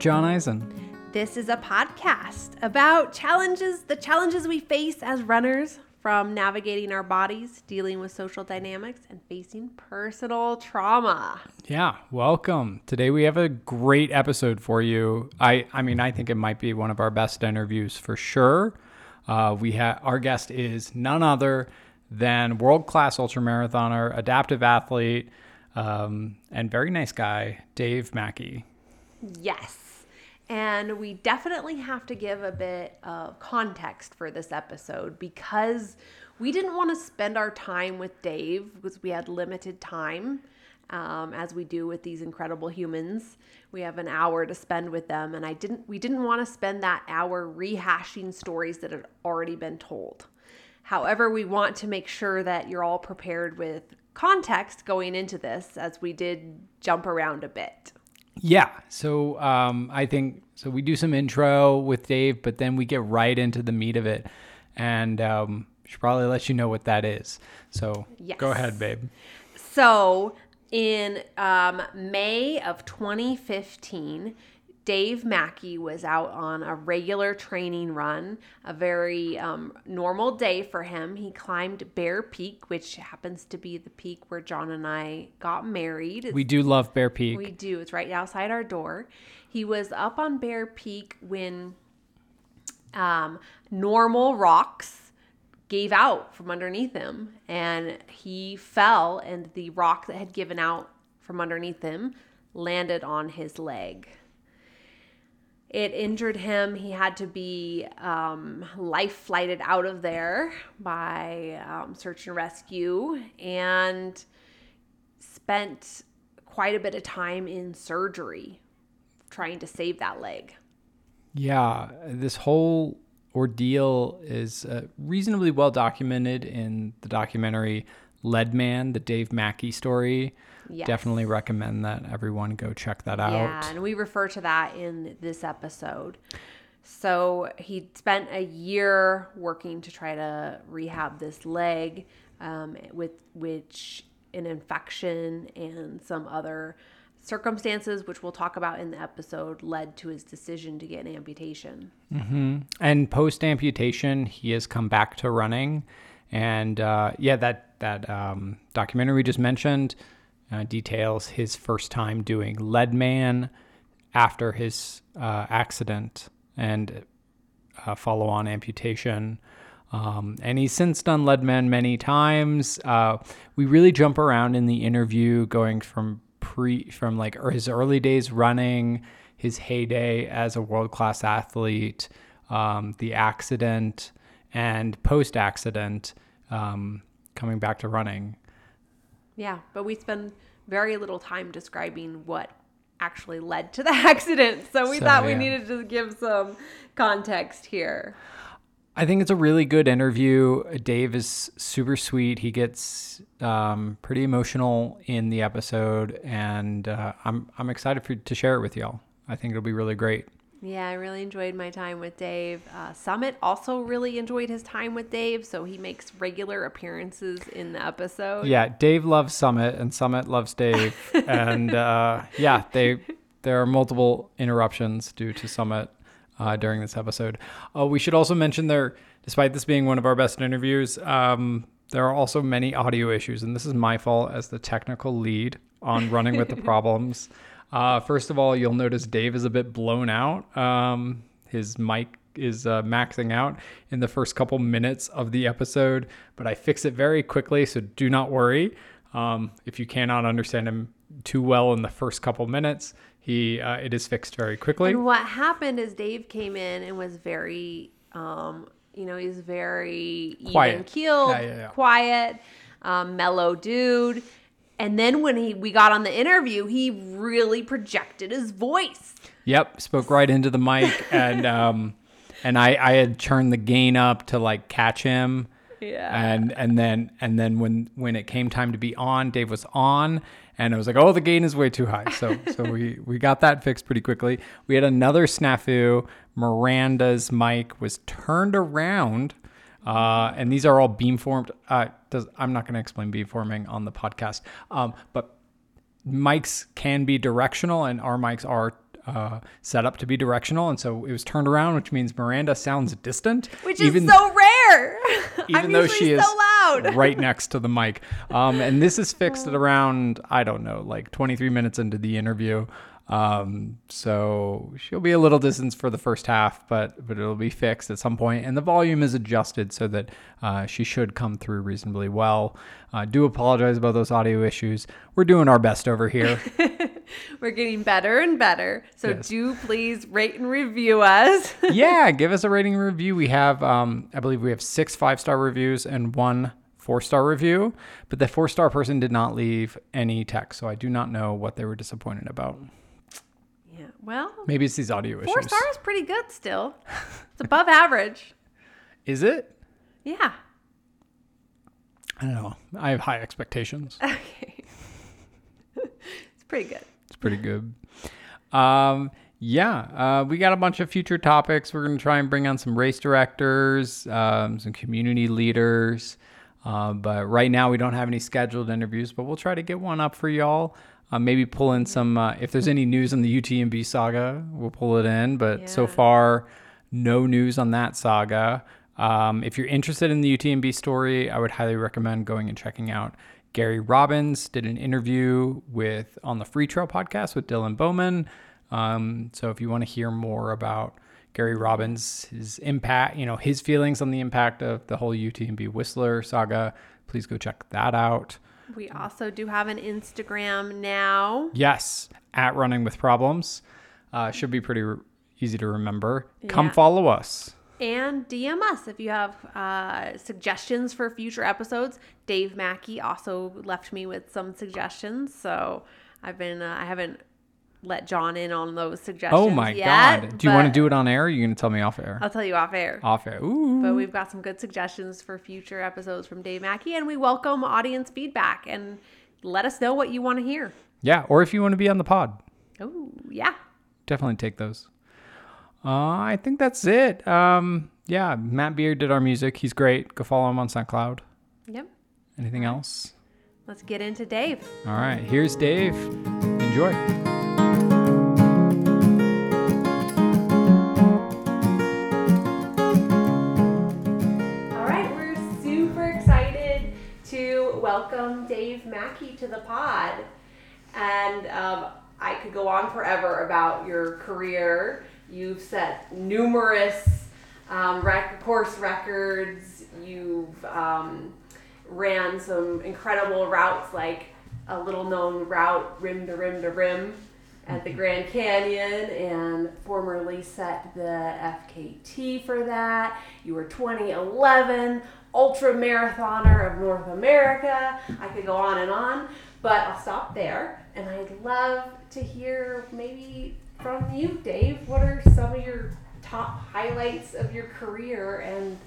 John Eisen. This is a podcast about challenges, the challenges we face as runners from navigating our bodies, dealing with social dynamics, and facing personal trauma. Yeah, welcome. Today we have a great episode for you. I, I mean, I think it might be one of our best interviews for sure. Uh, we have our guest is none other than world class ultramarathoner, adaptive athlete, um, and very nice guy, Dave Mackey. Yes. And we definitely have to give a bit of context for this episode because we didn't want to spend our time with Dave because we had limited time, um, as we do with these incredible humans. We have an hour to spend with them, and I didn't. We didn't want to spend that hour rehashing stories that had already been told. However, we want to make sure that you're all prepared with context going into this, as we did jump around a bit. Yeah. So um, I think so. We do some intro with Dave, but then we get right into the meat of it, and um, should probably let you know what that is. So Yes. go ahead, babe. So, in um, May of 2015, Dave Mackey was out on a regular training run, a very um, normal day for him. He climbed Bear Peak, which happens to be the peak where Jon and I got married. We do love Bear Peak. we do. It's right outside our door. He was up on Bear Peak when um, normal rocks gave out from underneath him, and he fell, and the rock that had given out from underneath him landed on his leg. It injured him. He had to be um, life flighted out of there by um, search and rescue, and spent quite a bit of time in surgery trying to save that leg. Yeah, this whole ordeal is uh, reasonably well documented in the documentary Leadman, the Dave Mackey story. Yes. Definitely recommend that everyone go check that out. Yeah, and we refer to that in this episode. So he spent a year working to try to rehab this leg, um, with which an infection and some other circumstances, which we'll talk about in the episode, led to his decision to get an amputation. And post amputation, he has come back to running. And uh, yeah, that that um, documentary we just mentioned uh, details his first time doing Leadman after his uh, accident and uh, follow on amputation. Um, and he's since done Leadman many times. Uh, we really jump around in the interview, going from pre from like er- his early days running, his heyday as a world class athlete, um, the accident, and post accident, um, coming back to running. Yeah, but we spend very little time describing what actually led to the accident. So we So, thought we yeah. needed to give some context here. I think it's a really good interview. Dave is super sweet. He gets um, pretty emotional in the episode, and uh, I'm I'm excited for to share it with y'all. I think it'll be really great. Yeah, I really enjoyed my time with Dave. Uh, Summit also really enjoyed his time with Dave, so he makes regular appearances in the episode. Yeah, Dave loves Summit, and Summit loves Dave, and uh, yeah, they there are multiple interruptions due to Summit uh, during this episode. Uh, we should also mention there, despite this being one of our best interviews, um, there are also many audio issues, and this is my fault as the technical lead on running with the problems. Uh, first of all, you'll notice Dave is a bit blown out. Um, his mic is uh, maxing out in the first couple minutes of the episode, but I fix it very quickly, so do not worry. Um, if you cannot understand him too well in the first couple minutes, he uh, it is fixed very quickly. And what happened is Dave came in and was very, um, you know, he's very Quiet. even keeled, Yeah, yeah, yeah. quiet, um, mellow dude. And then when he we got on the interview, he really projected his voice. Yep, spoke right into the mic, and um, and I I had turned the gain up to like catch him. Yeah. And and then and then when when it came time to be on, Dave was on, and I was like, oh, the gain is way too high. So so we we got that fixed pretty quickly. We had another snafu. Miranda's mic was turned around. Uh, and these are all beamformed. Uh, does, I'm not going to explain beamforming on the podcast, um, but mics can be directional, and our mics are uh, set up to be directional, and so it was turned around, which means Miranda sounds distant, Which is so rare. even I'm though she is so loud. right next to the mic. Um, and this is fixed at around I don't know, like 23 minutes into the interview. Um, so she'll be a little distance for the first half, but but it'll be fixed at some point, and the volume is adjusted so that uh, she should come through reasonably well. Uh, do apologize about those audio issues. We're doing our best over here. We're getting better and better. So Yes. do please rate and review us. yeah, give us a rating and review. We have, um, I believe, we have six five star reviews and one four star review, but the four star person did not leave any text, so I do not know what they were disappointed about. Well, Maybe it's these audio four issues. star is pretty good still. It's above average. Is it? Yeah. I don't know. I have high expectations. Okay. it's pretty good. It's pretty good. Um, yeah, uh, we got a bunch of future topics. We're going to try and bring on some race directors, um, some community leaders. Uh, but right now, we don't have any scheduled interviews, but we'll try to get one up for y'all. Uh, maybe pull in some, uh, if there's any news on the UTMB saga, we'll pull it in. But so far, no news on that saga. Um, if you're interested in the UTMB story, I would highly recommend going and checking out Gary Robbins did an interview with on the FreeTrail podcast with Dylan Bowman. Um, so if you want to hear more about Gary Robbins, his impact, you know, his feelings on the impact of the whole UTMB Whistler saga, please go check that out. We also do have an Instagram now. Yes, at Running with Problems. Uh, should be pretty re- easy to remember. Come follow us. And DM us if you have uh, suggestions for future episodes. Dave Mackey also left me with some suggestions, so I've been uh, I haven't let Jon in on those suggestions. Oh my yet, God. Do you want to do it on air? Or are you going to tell me off air? I'll tell you off air. off air. Ooh. But we've got some good suggestions for future episodes from Dave Mackey, and we welcome audience feedback and let us know what you want to hear. Yeah. Or if you want to be on the pod. Oh yeah, definitely take those. Uh, I think that's it. Um, yeah, Matt Beer did our music. He's great. Go follow him on SoundCloud. yep. Anything else? Let's get into Dave. All right, here's Dave. Enjoy. Welcome Dave Mackey to the pod. And um, I could go on forever about your career. You've set numerous um, rec- course records. You've um, ran some incredible routes, like a little known route, rim to rim to rim, at the Grand Canyon, and formerly set the FKT for that. You were 2011 ultra marathoner of North America. I could go on and on, but I'll stop there. And I'd love to hear maybe from you, Dave. What are some of your top highlights of your career and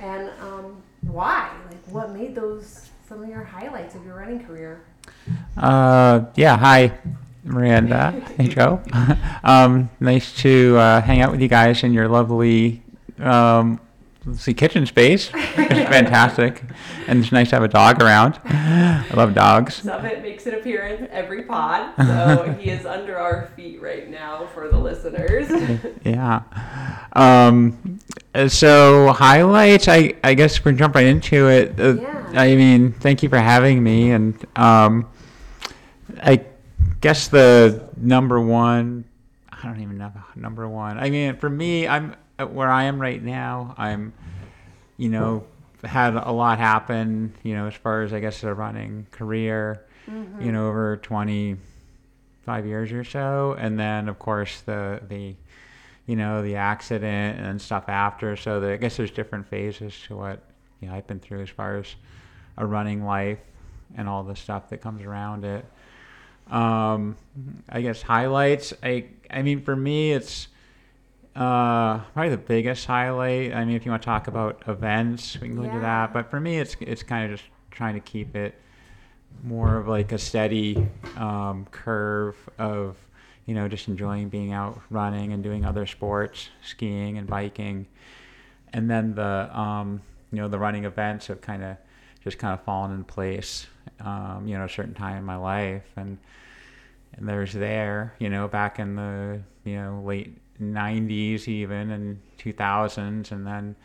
and um, why? Like, what made those some of your highlights of your running career? Uh, yeah. Hi, Miranda. Hey, Joe. um, nice to uh, hang out with you guys in your lovely, um, see, kitchen space. It's fantastic, and it's nice to have a dog around. I love dogs. Summit makes an appearance every pod, so he is under our feet right now for the listeners. Yeah. Um, so highlights, I, I guess we can jump right into it. Uh, Yeah. I mean, thank you for having me. And um, I guess the number one, I don't even know number one. I mean, for me, I'm at where I am right now. I'm, you know, had a lot happen, you know, as far as I guess a running career, you know, over 25 years or so. And then, of course, the, the, you know, the accident and stuff after. So the, I guess there's different phases to what you know, I've been through as far as a running life and all the stuff that comes around it. Um, I guess highlights. I I mean, for me, it's uh, probably the biggest highlight. I mean, if you want to talk about events, we can go into that. But for me, it's it's kind of just trying to keep it more of like a steady um, curve of you know just enjoying being out running and doing other sports, skiing and biking, and then the um, you know the running events have kind of just kind of fallen in place. Um, you know, a certain time in my life and and there's there, you know, back in the you know late '90s even and 2000s, and then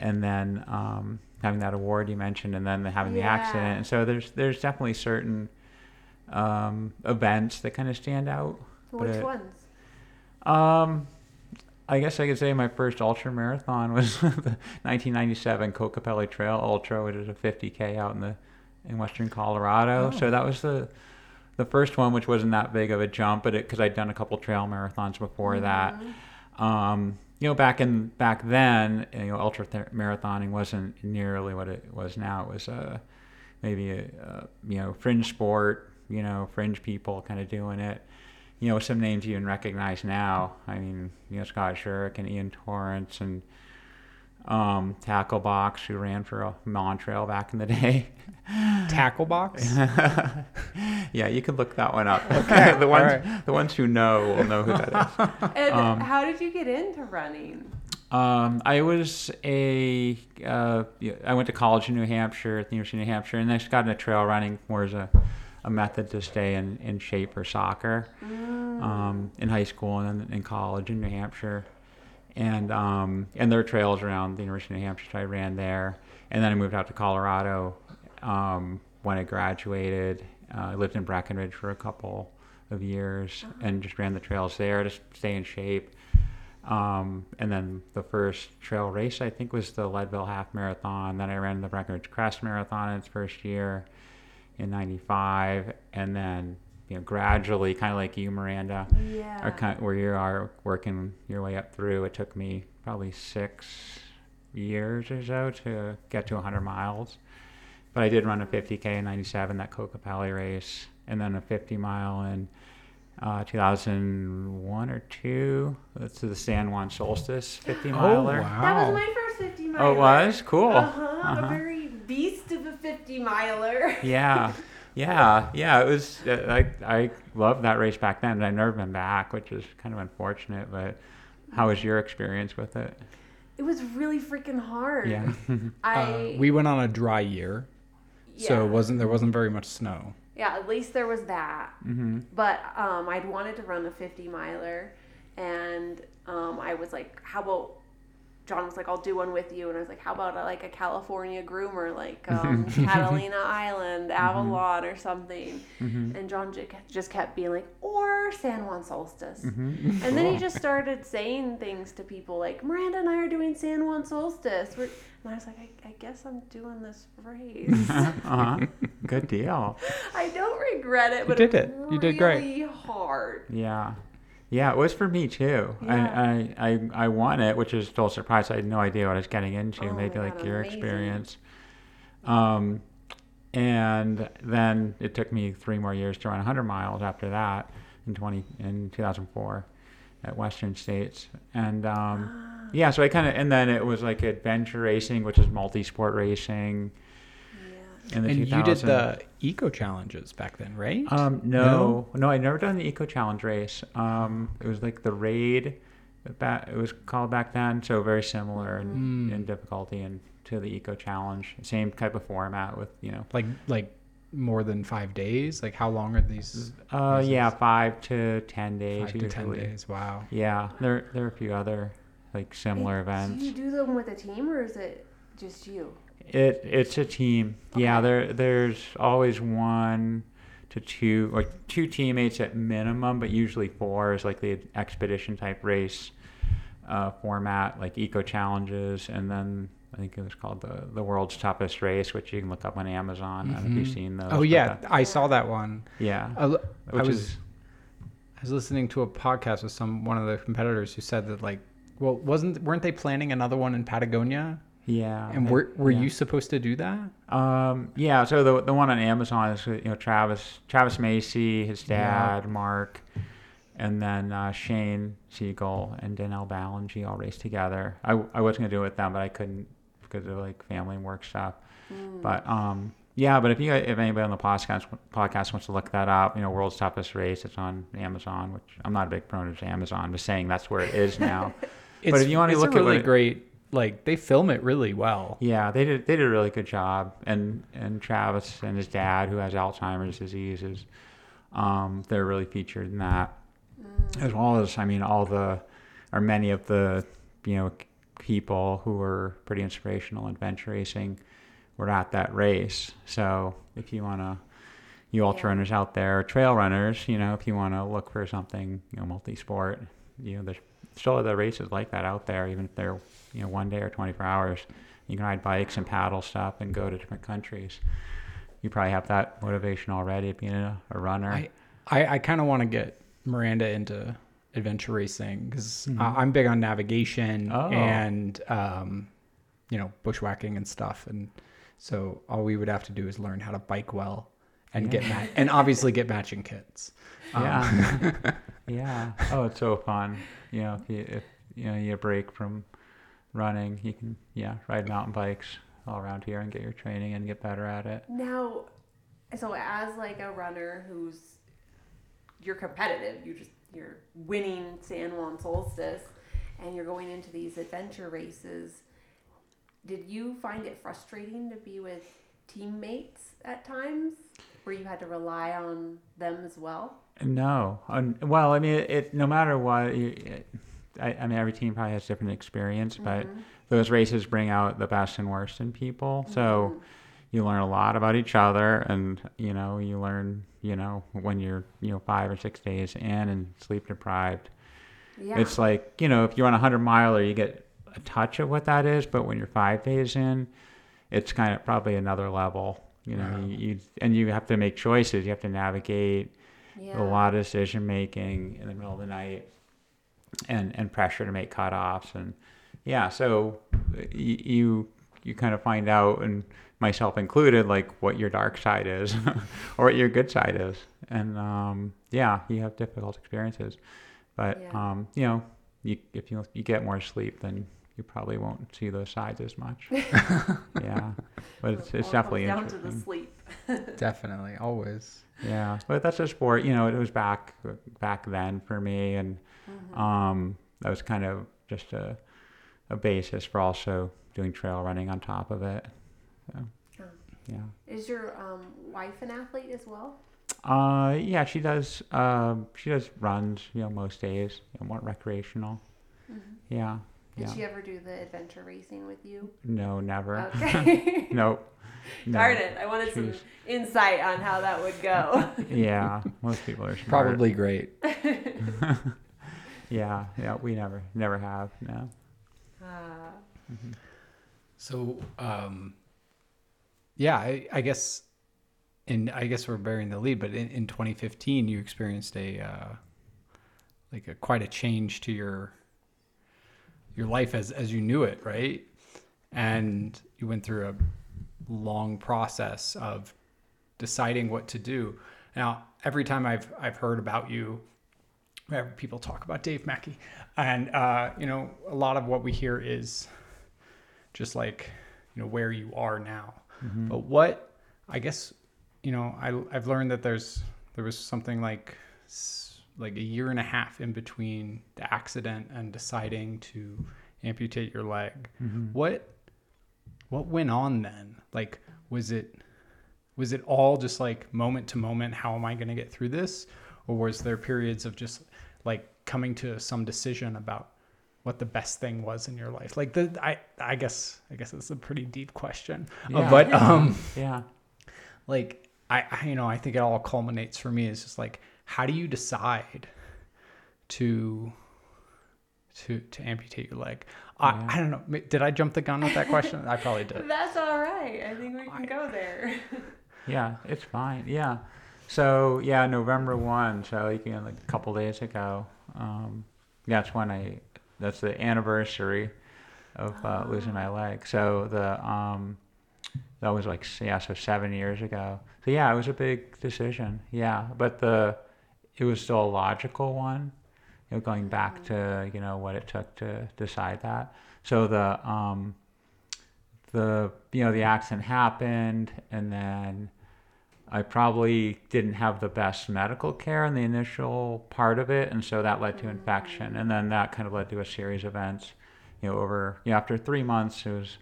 and then um, having that award you mentioned, and then having the Yeah. accident. And so there's there's definitely certain um, events that kind of stand out. Which ones? Um, I guess I could say my first ultra marathon was the 1997 Kokopelli Trail Ultra, which is a 50k out in the in western Colorado. So that was the the first one, which wasn't that big of a jump, but because I'd done a couple trail marathons before that. Um, you know, back in back then, you know, ultra th- marathoning wasn't nearly what it was now. It was uh, maybe a, uh, you know fringe sport, you know, fringe people kind of doing it. You know, some names you even recognize now. I mean, you know, Scott Jurek and Ian Torrence and um, Tackle Box, who ran for a Montrail back in the day. Tackle box. yeah, you can look that one up. Okay, the ones right. the ones who know will know who that is. And Um, how did you get into running? Um, I was a uh, I went to college in New Hampshire at the University of New Hampshire, and I just got into trail running more as a, a method to stay in, in shape for soccer um, in high school and in college in New Hampshire. And um, and there are trails around the University of New Hampshire, so I ran there. And then I moved out to Colorado um, when I graduated. Uh, I lived in Breckenridge for a couple of years and just ran the trails there to stay in shape. Um, and then the first trail race I think was the Leadville Half Marathon. Then I ran the Breckenridge Crest Marathon in its first year in '95, and then you know gradually, kind of like you, Miranda, Yeah. or kind where you are working your way up through. It took me probably six years or so to get to 100 miles. But I did run a 50k in '97, that Kokopelli race, and then a 50 mile in uh, 2001 or two. That's the San Juan Solstice 50 miler. oh, wow. That was my first 50 miler. Oh, it was cool. Uh-huh, Uh-huh. A very beast of a 50 miler. yeah yeah yeah it was uh, i i loved that race back then and i've never been back which is kind of unfortunate but how was your experience with it It was really freaking hard. yeah I Uh, we went on a dry year, so it wasn't there wasn't very much snow. Yeah, at least there was that. hmm But um, I'd wanted to run a 50 miler, and um, I was like, "How about?" Jon was like, "I'll do one with you," and I was like, "How about a, like a California groomer, like um, Catalina Island, Avalon, or something?" And John ju- just kept being like, "Or San Juan Solstice," and then he just started saying things to people like, "Miranda and I are doing San Juan Solstice," We're, and I was like, I, "I guess I'm doing this race." uh-huh. good deal I don't regret it, but did it's it. You did great. Really hard. yeah yeah it was for me too I, I i i won it which is still a surprise i had no idea what i was getting into Oh maybe like your amazing. experience um and then it took me three more years to run 100 miles after that in 20 in 2004 at Western States, and um, Ah. yeah, so I kind of and then it was like adventure racing, which is multi-sport racing Yeah. In the And 2000s. you did the eco challenges back then, right? Um, no, no, I'd never done the Eco Challenge race. Um, it was like the raid. Back, it was called back then, so very similar in, Mm. in difficulty and to the Eco Challenge. Same type of format with you know. like like more than five days. Like how long are these? Uh, Races. yeah, five to ten days Five to ten days. Wow. Yeah, there there are a few other like similar Do events. Do you do them with a team or is it just you? It it's a team. Yeah, there there's always one to two or two teammates at minimum, but usually four is like the expedition type race uh, format, like eco challenges, and then I think it was called the the world's toughest race, which you can look up on Amazon. I don't know if you've Mhm. seen those. Oh yeah, that- I saw that one. yeah, I, l- I was is I was listening to a podcast with some one of the competitors who said that like, well, wasn't weren't they planning another one in Patagonia? Yeah. And I- were were yeah. you supposed to do that? Um, yeah, so the the one on Amazon is you know Travis Travis Macy, his Yeah. dad Mark, and then uh, Shane Siegel and Danelle Ballengee all raced together. I, I was gonna do it with them, but I couldn't because of like family and work stuff. But um, yeah, but if you if anybody on the podcast podcast wants to look that up, you know, World's Toughest Race, it's on Amazon. Which I'm not a big proponent of Amazon. I'm just saying that's where it is now. It's, if you wanna look a at what really it- great, like they film it really well. Yeah, they did. They did a really good job, and and Travis and his dad, who has Alzheimer's disease, is Um, they're really featured in that, as well as I mean all the or many of the you know people who were pretty inspirational in adventure racing were at that race. So if you want to, you ultra Yeah. runners out there, trail runners, you know, if you want to look for something, you know, multi-sport, you know, there's still other races like that out there, even if they're, you know, one day or 24 hours. You can ride bikes and paddle stuff and go to different countries. You probably have that motivation already being a, a runner. I I, I kind of want to get Miranda into adventure racing because Mhm. I'm big on navigation Oh. and um, you know bushwhacking and stuff, and so all we would have to do is learn how to bike well and get ma- and obviously get matching kits. Um, Yeah. yeah. Oh, it's so fun. You know, if you if you know you break from running, you can yeah ride mountain bikes all around here and get your training and get better at it. Now, so as like a runner who's you're competitive, you just you're winning San Juan Solstice, and you're going into these adventure races. Did you find it frustrating to be with teammates at times, where you had to rely on them as well? No, um, well, I mean, it, it no matter what, you, it, I, I mean, every team probably has different experience, but Mhm. those races bring out the best and worst in people. So. Mhm. you learn a lot about each other and you know you learn you know when you're you know five or six days in and sleep deprived yeah, it's like you know if you're on a hundred miler you get a touch of what that is but when you're five days in it's kind of probably another level you know Yeah. you, you and you have to make choices you have to navigate yeah. a lot of decision making in the middle of the night and and pressure to make cutoffs and yeah so you you, you kind of find out and myself included like what your dark side is or what your good side is and um, yeah you have difficult experiences but Yeah. um, you know you, if you you get more sleep then you probably won't see those sides as much yeah but it's, it's all definitely comes down to interesting the sleep. Definitely, always. yeah, but that's a sport. You know, it was back back then for me, and Mhm. um, that was kind of just a a basis for also doing trail running on top of it. So, Oh. yeah. Is your um, wife an athlete as well? Uh, yeah, she does. Um, she does runs. You know, most days. You know, more recreational. Yeah. Did Yeah. she ever do the adventure racing with you? No, never. Okay. Nope. No. Darn it! I wanted some insight on how that would go. Yeah, most people are smart. Probably great. Yeah, yeah. We never, never have. No. Ah, So, um, yeah, I, I guess, and I guess we're bearing the lead, but in, in 2015, you experienced a, uh, like a quite a change to your, your life as, as you knew it, right? And you went through a long process of deciding what to do. Now, every time I've, I've heard about you, people talk about Dave Mackey, and, uh, you know, a lot of what we hear is, just like you know where you are now Mm-hmm. but what i guess you know I, i've learned that there's there was something like like a year and a half in between the accident and deciding to amputate your leg. Mhm. what what went on then? Like was it was it all just like moment to moment how am i going to get through this? Or was there periods of just like coming to some decision about what the best thing was in your life? Like the i i guess i guess it's a pretty deep question. Uh, but um Yeah. like I, I you know i think it all culminates for me is just like how do you decide to to to amputate your leg Yeah. I, I don't know did i jump the gun with that question i probably did that's all right. I think we can go there. Yeah, it's fine. Yeah. So yeah, November one. So like, you know, like a couple days ago. Um, that's when I. That's the anniversary of uh, losing my leg. So the um, that was like yeah, so seven years ago. So yeah, it was a big decision. Yeah, but the it was still a logical one. You know, going back to you know what it took to decide that. So the um, the you know the accident happened and then I probably didn't have the best medical care in the initial part of it and so that led to infection and then that kind of led to a series of events you know over you know after three months it was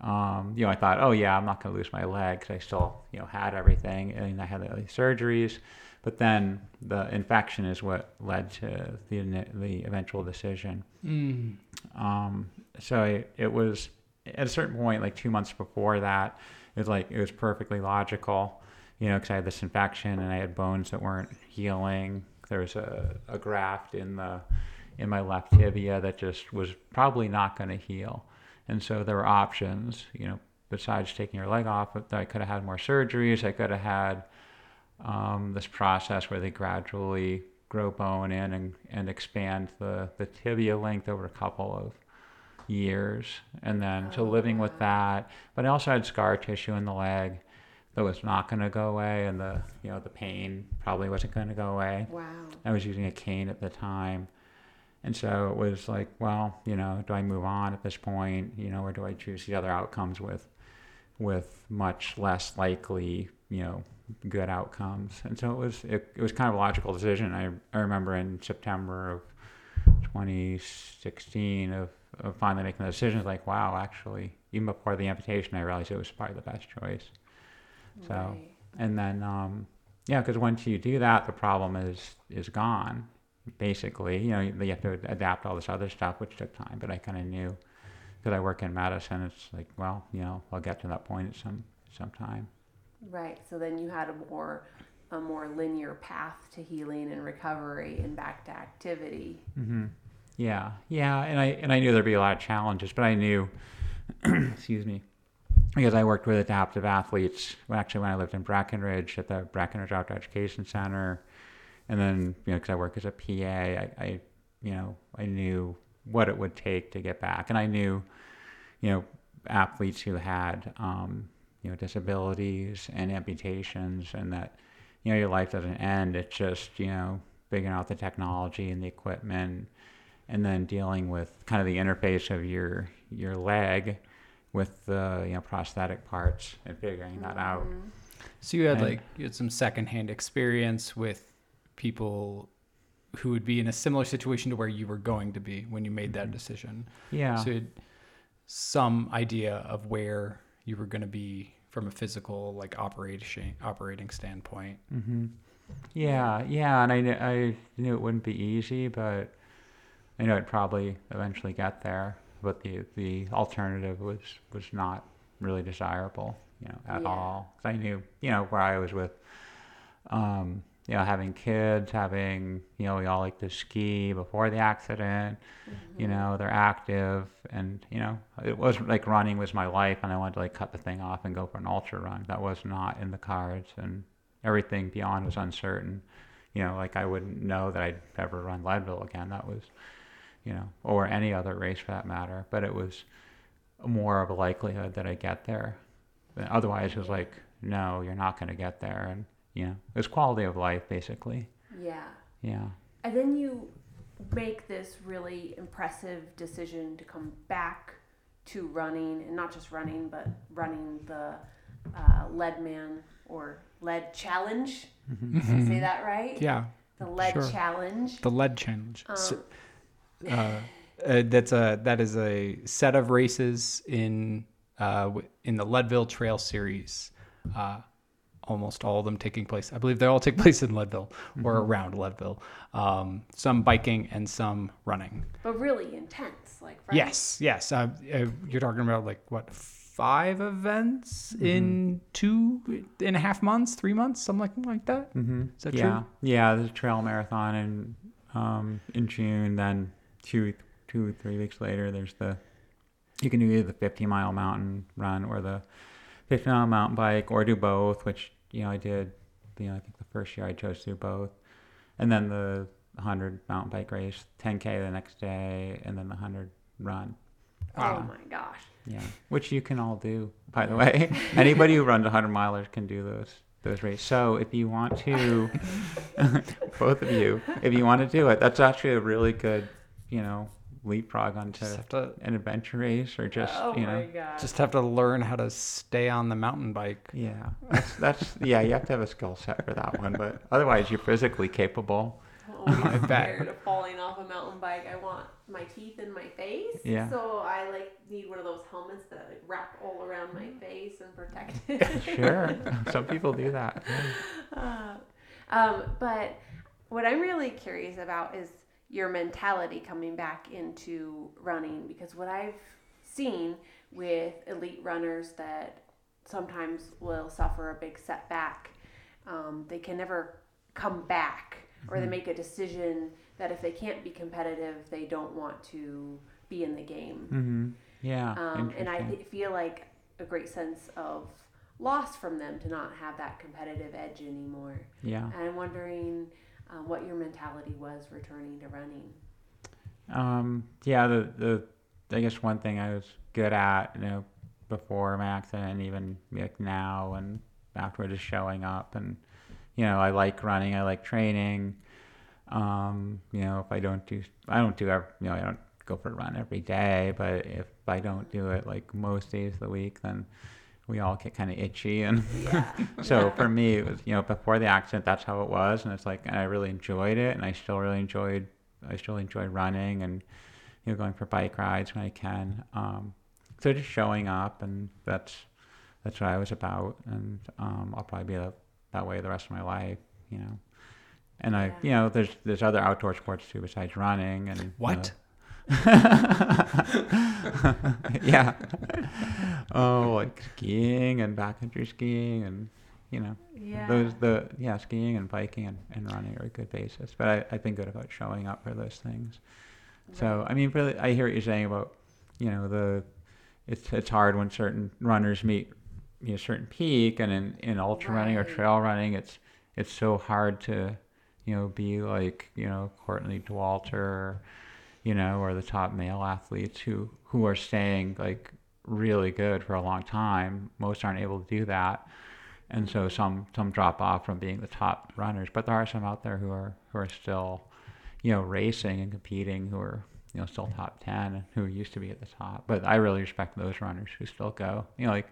um, you know I thought oh yeah I'm not going to lose my leg because I still you know had everything and I had the surgeries But then the infection is what led to the the eventual decision. Mm. Um, so it, it was at a certain point, like two months before that, it was like it was perfectly logical, you know, because I had this infection and I had bones that weren't healing. There was a, a graft in the in my left tibia that just was probably not going to heal, and so there were options, you know, besides taking your leg off. I could have had more surgeries. I could have had um, this process where they gradually grow bone in and, and expand the, the tibia length over a couple of years. And then so living with that, but I also had scar tissue in the leg that was not going to go away, and the you know the pain probably wasn't going to go away. Wow. I was using a cane at the time. And so it was like, well, you know, do I move on at this point, you know, or do I choose the other outcomes with, with much less likely, you know, good outcomes? And so it was, it, it was kind of a logical decision. I, I remember in September of 2016 of, of finally making the decision, like, wow, actually, even before the amputation, I realized it was probably the best choice. So, Right. and then, um, yeah, because once you do that, the problem is is gone. Basically, you know, you you have to adapt all this other stuff, which took time. But I kind of knew because I work in medicine. It's like, well, you know, I'll get to that point at some some time. Right. So then you had a more a more linear path to healing and recovery and back to activity. hmm Yeah, yeah, and I and I knew there'd be a lot of challenges, but I knew, excuse me, because I worked with adaptive athletes. Actually, when I lived in Breckenridge at the Breckenridge Outdoor Education Center, and then you know, because I work as a PA, I, I, you know, I knew what it would take to get back, and I knew, you know, athletes who had, um, you know, disabilities and amputations, and that, you know, your life doesn't end. It's just you know figuring out the technology and the equipment and then dealing with kind of the interface of your your leg with the you know prosthetic parts and figuring that out. Mhm. So you had And- like you had some secondhand experience with people who would be in a similar situation to where you were going to be when you made that Mhm. decision. Yeah. So you had some idea of where you were going to be from a physical like operation operating standpoint. hmm Yeah, yeah, and I knew, I knew it wouldn't be easy, but I know I'd probably eventually get there. But the the alternative was was not really desirable, you know, at Yeah. all. 'Cause I knew, you know, where I was with, um, you know, having kids, having, you know, we all like to ski before the accident. Mm-hmm. you know they're active. And you know it wasn't like running was my life and i wanted to like cut the thing off and go for an ultra run. That was not in the cards and everything beyond was uncertain. You know like i wouldn't know that i'd ever run leadville again. That was you know or any other race for that matter. But it was more of a likelihood that i get there. Otherwise it was like no you're not going to get there. And you it's quality of life basically Yeah. yeah And then you make this really impressive decision to come back to running, and not just running, but running the uh, Leadman or lead challenge. Did I say that right? Yeah, The lead Sure. challenge. the lead challenge. Um, So- uh, uh, that's a that is a set of races in uh, in the Leadville Trail Series. Almost all of them taking place. I believe they all take place in Leadville or around Leadville. Um, some biking and some running. but really intense, like right? Yes, yes. Uh, uh, you're talking about like what five events in two and a half months, three months, something like that. Mm-hmm. Is that yeah. true? Yeah, there's a trail marathon in um, in June. Then two two three weeks later, there's the you can do either the 50 mile mountain run or the 50 mile mountain bike, or do both. Which you know I did. You know I think the first year I chose to do both, and then the 100 mountain bike race, 10k the next day, and then the 100 run. Oh Wow. my gosh. Yeah, which you can all do, by the way. Anybody who runs 100 milers can do those those races. So if you want to, both of you, if you want to do it, that's actually a really good, you know, leapfrog onto Just have to an adventure race or just, oh you know, gosh. just have to learn how to stay on the mountain bike. yeah, that's, that's yeah, you have to have a skill set for that one, but otherwise you're physically capable. Oh, I'm I scared of falling off a mountain bike. I want my teeth in my face. Yeah. So I like need one of those helmets that like wrap all around my face and protect it. Sure, some people do that. Uh, Um, but what I'm really curious about is your mentality coming back into running because what I've seen with elite runners that sometimes will suffer a big setback, um, they can never come back or they make a decision that if they can't be competitive, they don't want to be in the game. Mm-hmm. Yeah. Um, and I interesting. feel like a great sense of loss from them to not have that competitive edge anymore. yeah. And I'm wondering um, what your mentality was returning to running. Um, yeah, the, the I guess one thing I was good at, you know, before my accident, and even like now and afterward, is showing up. And you know, I like running, I like training. Um, you know, if I don't do, I don't do, ev- you know, I don't go for a run every day. But if I don't do it like most days of the week, then we all get kind of itchy and Yeah. so Yeah. for me it was you know before the accident that's how it was and it's like and i really enjoyed it and i still really enjoyed i still enjoy running and you know going for bike rides when i can um, so just showing up and that's that's what i was about and um, i'll probably be that, that way the rest of my life you know and i you know there's there's other outdoor sports too besides running and you What? know- yeah. Oh like skiing and backcountry skiing and you know Yeah. those the yeah skiing and biking and, and running are a good basis but I, i've been good about showing up for those things. So i mean really i hear what you're saying about you know the it's it's hard when certain runners meet you know, a certain peak and in, in ultra running or trail running it's it's so hard to you know be like you know courtney Dauwalter you know or the top male athletes who who are staying like really good for a long time most aren't able to do that and so some some drop off from being the top runners but there are some out there who are who are still you know racing and competing who are you know still top 10 and who used to be at the top but i really respect those runners who still go you know like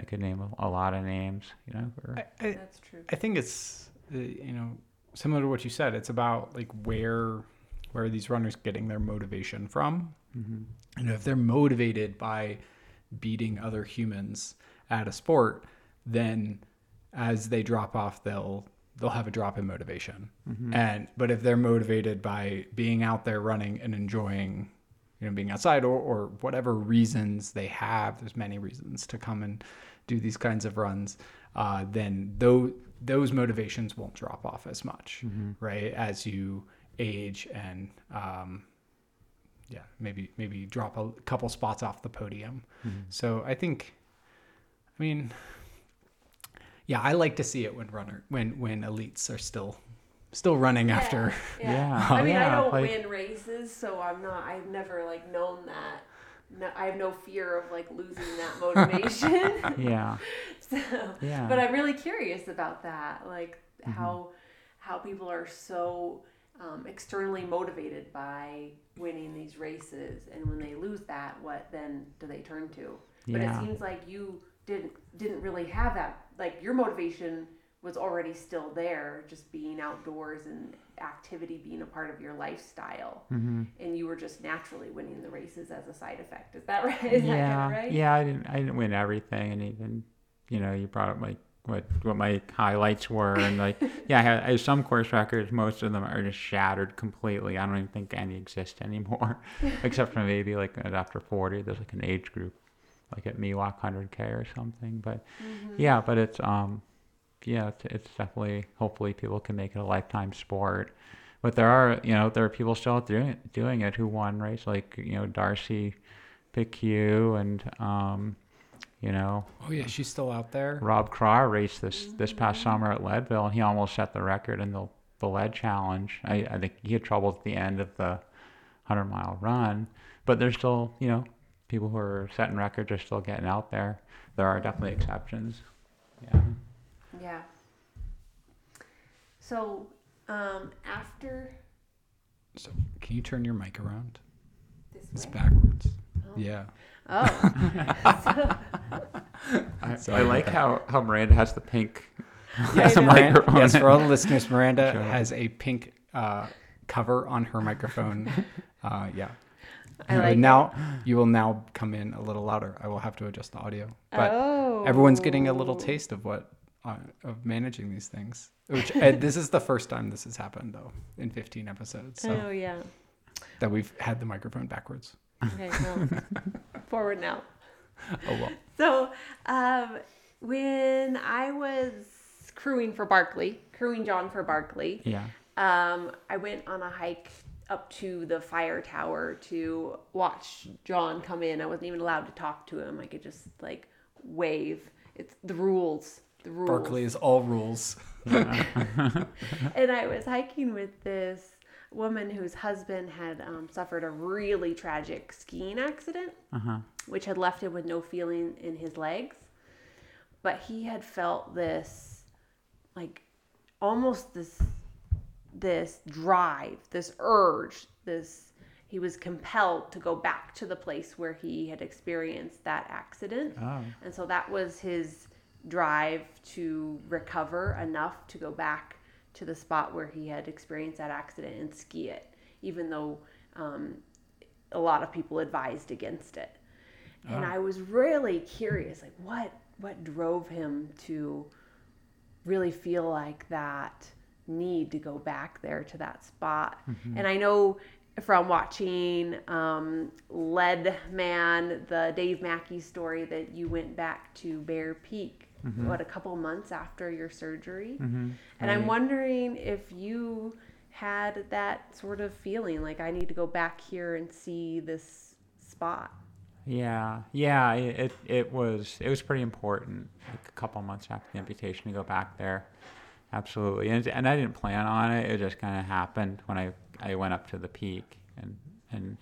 i could name a, a lot of names you know who are- I, I, That's true. I think it's uh, you know similar to what you said. It's about like where where are these runners getting their motivation from? Mhm. And if they're motivated by beating other humans at a sport, then as they drop off, they'll they'll have a drop in motivation. Mhm. And but if they're motivated by being out there running and enjoying, you know, being outside or, or whatever reasons they have, there's many reasons to come and do these kinds of runs. Uh, then those those motivations won't drop off as much, Mhm. right? As you age and um, yeah, maybe maybe drop a couple spots off the podium. Mhm. So I think, I mean, yeah, I like to see it when runner when when elites are still still running after. Yeah. I mean, I Yeah, don't like- win races, so I'm not. I've never like known that. No, I have no fear of like losing that motivation. yeah so, yeah but I'm really curious about that, like Mm-hmm. how how people are so um, externally motivated by winning these races, and when they lose that, what then do they turn to? But it seems like you didn't didn't really have that. Like your motivation was already still there, just being outdoors and activity being a part of your lifestyle, hmm and you were just naturally winning the races as a side effect. Is that right? Is that yeah, kind of right? yeah. I didn't. I didn't win everything, and even, you know, you brought up like what what my highlights were, and like, yeah, I had, I have some course records. Most of them are just shattered completely. I don't even think any exist anymore, except for maybe like after forty, there's like an age group, like at Miwok hundred K or something. But Mhm. yeah, but it's um, yeah, it's, it's definitely. Hopefully, people can make it a lifetime sport. But there are, you know, there are people still doing it, doing it who won race like you know Darcy Piceu and um, you know Oh yeah, she's still out there. Rob Krar raced this this past summer at Leadville and he almost set the record in the the lead challenge. I, I think he had trouble at the end of the hundred mile run, but there's still you know people who are setting records are still getting out there. There are definitely exceptions. Yeah. Yeah. So, um, after So can you turn your mic around? this It's way- backwards. Oh. Yeah. Oh. I, I like how, how Miranda has the pink. Yes, I. Miranda, microphone. yes, for all the listeners, Miranda Sure. has a pink uh, cover on her microphone. Uh, yeah. I Anyway, like now you will now come in a little louder. I will have to adjust the audio, but oh. everyone's getting a little taste of what uh, of managing these things. Which and this is the first time this has happened though in 15 episodes. So Oh yeah. that we've had the microphone backwards. Okay. Well, forward now. Oh well. So, um, when I was crewing for Barkley, crewing Jon for Barkley, Yeah. um, I went on a hike up to the fire tower to watch Jon come in. I wasn't even allowed to talk to him. I could just like wave. It's the rules. The rules. Barkley is all rules. and I was hiking with this woman whose husband had um, suffered a really tragic skiing accident, Uh-huh. which had left him with no feeling in his legs. But he had felt this, like, almost this, this drive, this urge, this. He was compelled to go back to the place where he had experienced that accident. Oh. And so that was his drive to recover enough to go back to the spot where he had experienced that accident and ski it, even though um, a lot of people advised against it. And I was really curious, like what what drove him to really feel like that need to go back there to that spot. And I know from watching um, Lead Man, the Dave Mackey story, that you went back to Bear Peak, what, a couple months after your surgery? Mm-hmm. And I'm wondering if you had that sort of feeling like I need to go back here and see this spot. Yeah, yeah, it, it it was it was pretty important. Like a couple months after the amputation, to go back there, absolutely. And and I didn't plan on it. It just kind of happened when I I went up to the peak and and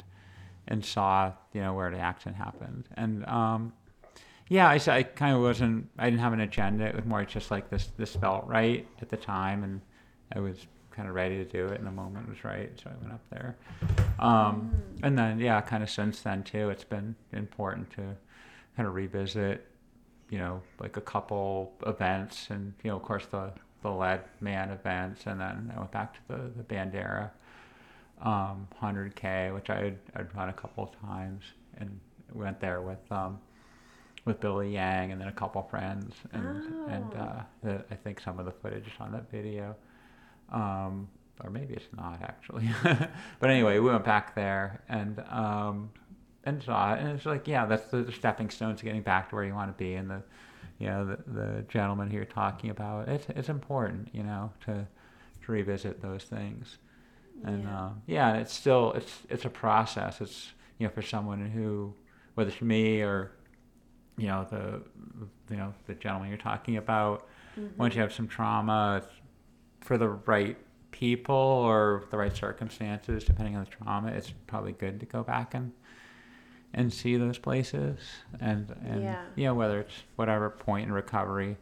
and saw you know where the accident happened. And um, yeah, I, I kind of wasn't. I didn't have an agenda. It was more just like this this felt right at the time, and I was kind of ready to do it, and the moment was right, so I went up there. Um, and then yeah, kind of since then too, it's been important to kind of revisit, you know, like a couple events, and you know, of course the the lead man events, and then I went back to the the Bandera um, 100k, which I had I'd run a couple of times, and went there with um, with Billy Yang and then a couple friends, and and Oh. uh, the, I think some of the footage is on that video, um, or maybe it's not actually. but anyway, we went back there and um, and saw it, and it's like yeah, that's the, the stepping stones to getting back to where you want to be, and the you know the, the gentleman here talking about it's it's important you know to to revisit those things and Yeah. um, yeah, it's still it's it's a process. It's you know for someone who whether it's me or you know the you know the gentleman you're talking about. Mm-hmm. Once you have some trauma, for the right people or the right circumstances, depending on the trauma, it's probably good to go back and and see those places and and Yeah. you know whether it's whatever point in recovery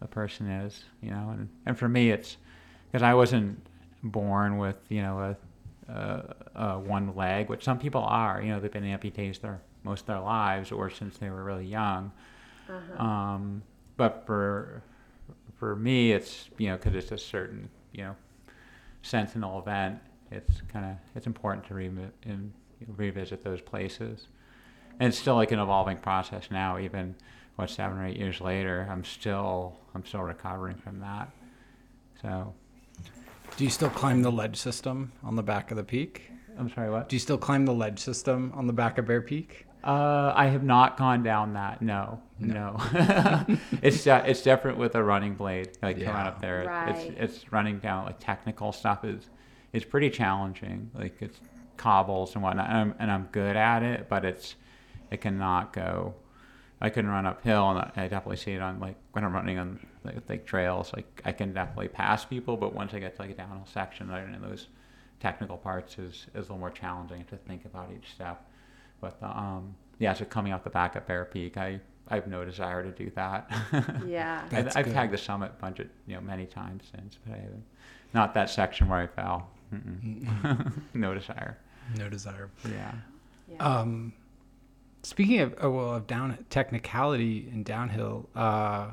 the person is, you know, and and for me it's because I wasn't born with you know a, a, a one leg, which some people are. You know, they've been amputated their most of their lives or since they were really young. Uh-huh. Um, but for for me, it's you know because it's a certain you know sentinel event. It's kind of it's important to revi- in, revisit those places, and it's still like an evolving process now. Even what seven or eight years later, I'm still I'm still recovering from that. So Do you still climb the ledge system on the back of the peak? I'm sorry, what? Do you still climb the ledge system on the back of Bear Peak? Uh, I have not gone down that. No, no. it's uh, it's different with a running blade. Like coming Yeah. up there, Right. it's it's running down like technical stuff is is pretty challenging. Like it's cobbles and whatnot, and I'm, and I'm good at it, but it's it cannot go. I can run uphill, and I definitely see it on like when I'm running on like, like trails. Like I can definitely pass people, but once I get to like a downhill section, right in those technical parts is is a little more challenging to think about each step. But um, yeah, so coming off the back at Bear Peak, I I have no desire to do that. Yeah. I've, I've tagged the summit bunch of you know many times since, but I haven't. Not that section where I fell. No desire. No desire. Yeah. Yeah. Um, speaking of oh, well of down technicality and downhill, uh,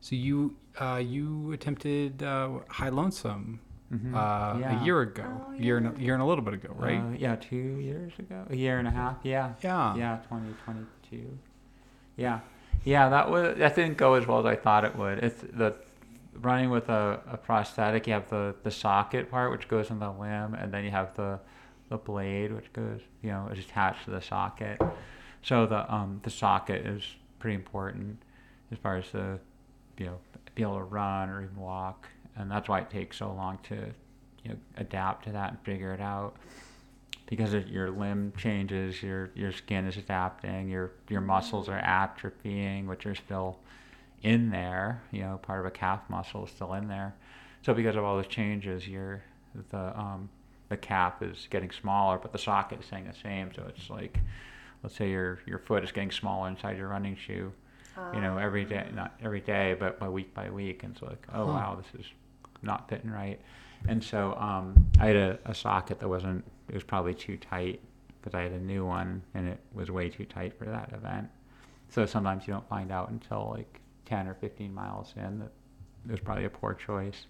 so you uh, you attempted uh, High Lonesome Mhm. uh, Yeah. a year ago, Oh, year and a, year and a little bit ago, right? Uh, yeah, two years ago, a year and a half. Yeah. yeah. Yeah, 2022. Yeah. Yeah, that was that didn't go as well as I thought it would. It's the running with a, a prosthetic. You have the, the socket part, which goes in the limb, and then you have the the blade, which goes you know is attached to the socket. So the um the socket is pretty important as far as the you know be able to run or even walk, and that's why it takes so long to you know adapt to that and figure it out because your limb changes, your your skin is adapting, your your muscles are atrophying, which are still in there. You know, part of a calf muscle is still in there. So because of all those changes, your the um, the cap is getting smaller, but the socket is staying the same. So it's like, let's say your your foot is getting smaller inside your running shoe. You know, every day, not every day, but by week by week, and it's like, oh Huh. wow, this is not fitting right. And so um, I had a, a socket that wasn't, it was probably too tight because I had a new one and it was way too tight for that event. So sometimes you don't find out until like 10 or 15 miles in that it was probably a poor choice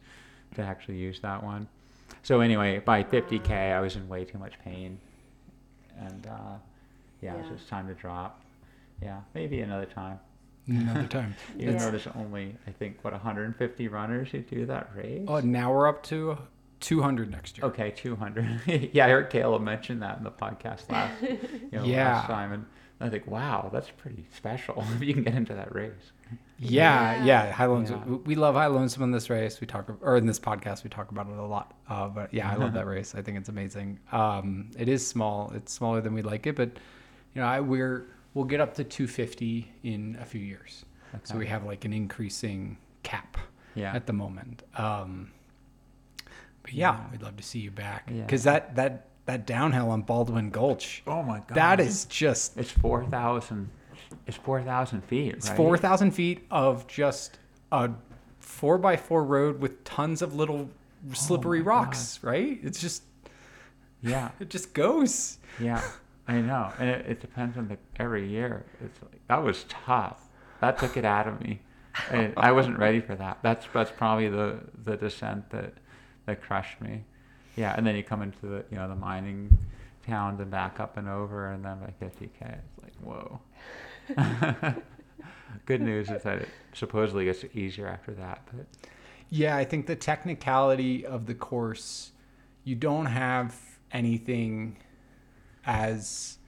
to actually use that one. So anyway, by 50K, I was in way too much pain. And uh, yeah, it was just time to drop. Yeah, maybe another time. Another time. Even Yeah. though there's only, I think, what, 150 runners who do that race? Oh, now we're up to 200 next year. Okay, 200. yeah, I heard Caleb mention that in the podcast last, you know, Yeah. last time. And I think, wow, that's pretty special if you can get into that race. Yeah, Yeah. yeah. High lonesome. Yeah. We love high lonesome in this race. We talk, or in this podcast, we talk about it a lot. Uh, but yeah, I love that race. I think it's amazing. Um, it is small. It's smaller than we'd like it, but you know, I, we're we'll get up to 250 in a few years. So we have like an increasing cap Yeah. at the moment. Um, but yeah, Yeah. we'd love to see you back Yeah. because that that that downhill on Baldwin Gulch, oh my God. that is just It's 4,000. It's 4,000 feet. It's right? four thousand feet of just a four by four road with tons of little slippery Oh my rocks. Right? It's just Yeah. it just goes. Yeah. I know. And it, it depends on the every year. It's like, that was tough. That took it out of me. I wasn't ready for that. That's that's probably the the descent that that crushed me. Yeah, and then you come into the you know the mining towns and back up and over, and then by 50k, it's like whoa. Good news is that it supposedly gets easier after that, but Yeah, I think the technicality of the course, you don't have anything as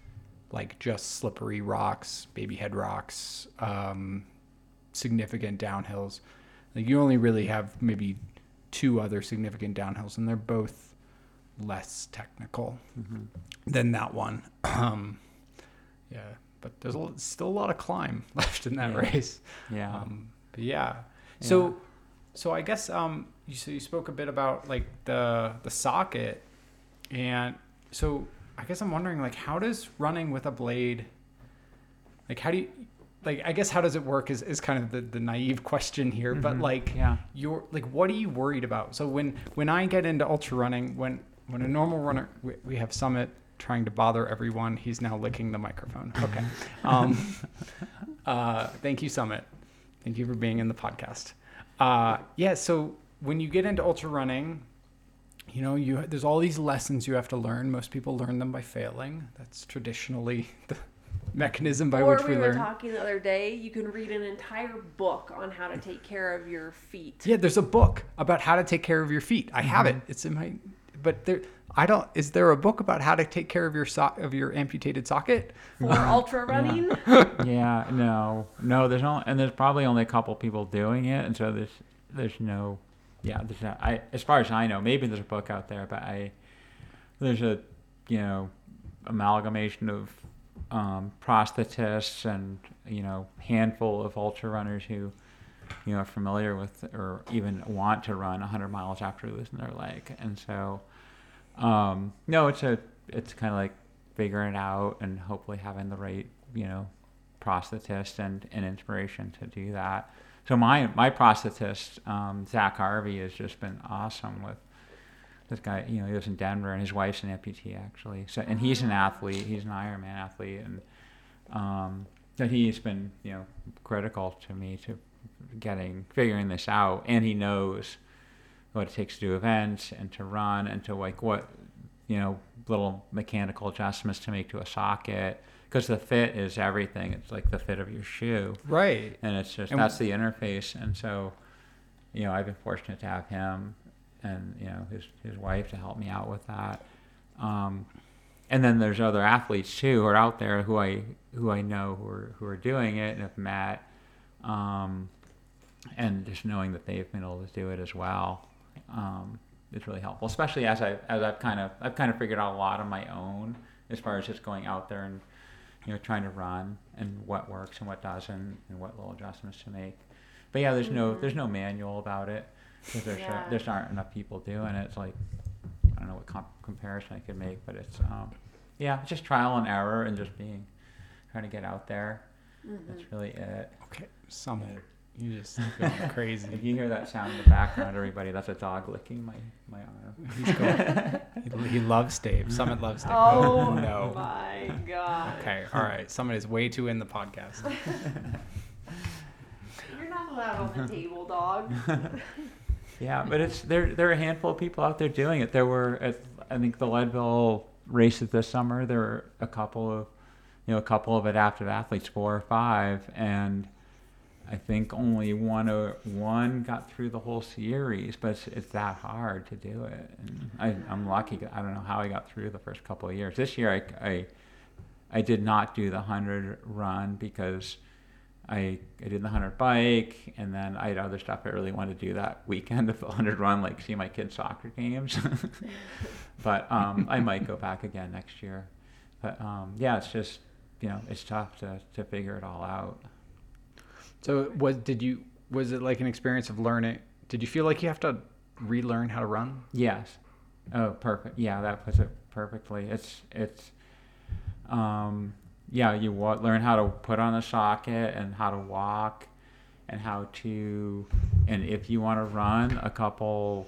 like just slippery rocks, baby head rocks, um, significant downhills. Like you only really have maybe two other significant downhills, and they're both less technical than that one. Um, yeah, but there's a, still a lot of climb left in that Yeah. race. yeah, Um, but yeah. So, so I guess um, you so you spoke a bit about like the the socket, and so I guess I'm wondering like how does running with a blade, like how do you, like I guess how does it work is is kind of the the naive question here, but Mhm. like yeah, you're like what are you worried about? So when when I get into ultra running, when when a normal runner, we, we have Summit trying to bother everyone. He's now licking the microphone. Okay. Um, uh, thank you, Summit. Thank you for being in the podcast. Uh, yeah. So when you get into ultra running, you know, you there's all these lessons you have to learn. Most people learn them by failing. That's traditionally the mechanism by or which we we were learn. talking the other day, you can read an entire book on how to take care of your feet. Yeah, there's a book about how to take care of your feet. I have it. Mm-hmm. It's in my, but there, I don't. Is there a book about how to take care of your so, of your amputated socket? or ultra running, yeah. No, no. There's only and there's probably only a couple people doing it, and so there's there's no, yeah. There's not, I as far as I know, maybe there's a book out there, but I there's a you know amalgamation of um, prosthetists and you know handful of ultra runners who you know are familiar with or even want to run 100 miles after losing their leg, and so um, no, it's a it's kind of like figuring it out and hopefully having the right you know prosthetist and, and inspiration to do that. So my my prosthetist um, Zach Harvey has just been awesome with this guy. You know, he lives in Denver and his wife's an amputee actually. So and he's an athlete. He's an Ironman athlete and um, that he's been you know critical to me to getting figuring this out and he knows what it takes to do events and to run and to like what you know, little mechanical adjustments to make to a socket because the fit is everything. It's like the fit of your shoe, Right. and it's just And- that's the interface. And so, you know, I've been fortunate to have him and you know his his wife to help me out with that. Um, and then there's other athletes too who are out there who I who I know who are who are doing it and have met, um, and just knowing that they've been able to do it as well um, is really helpful. Especially as I as I've kind of I've kind of figured out a lot on my own as far as just going out there and you know trying to run and what works and what doesn't and what little adjustments to make. But yeah, there's no there's no manual about it because there's Yeah. there's aren't enough people doing it. It's like I don't know what comp- comparison I could make, but it's um, yeah, it's just trial and error and just being trying to get out there. That's really it. Okay. Summit. You just going If crazy. you hear that sound in the background, everybody, that's a dog licking my my arm. He's going. he, he loves Dave. Summit loves Dave. Oh no. my god. Okay. All right. Summit is way too in the podcast. You're not allowed on the table, dog. Yeah, but it's there. There are a handful of people out there doing it. There were, at, I think, the Leadville races this summer. There were a couple of, you know, a couple of adaptive athletes, four or five, and I think only one or one got through the whole series. But it's, it's that hard to do it, and I, I'm lucky. I don't know how I got through the first couple of years. This year, I, I, I did not do the hundred run because. I, I did the 100 bike, and then I had other stuff I really wanted to do that weekend of the 100 run, like see my kids' soccer games. but um, I might go back again next year. But um, yeah, it's just, you know, it's tough to, to figure it all out. So was did you was it like an experience of learning? Did you feel like you have to relearn how to run? Yes. Oh, perfect. Yeah, that puts it perfectly. It's, it's, um, yeah, you wa- learn how to put on a socket and how to walk and how to, and if you want to run a couple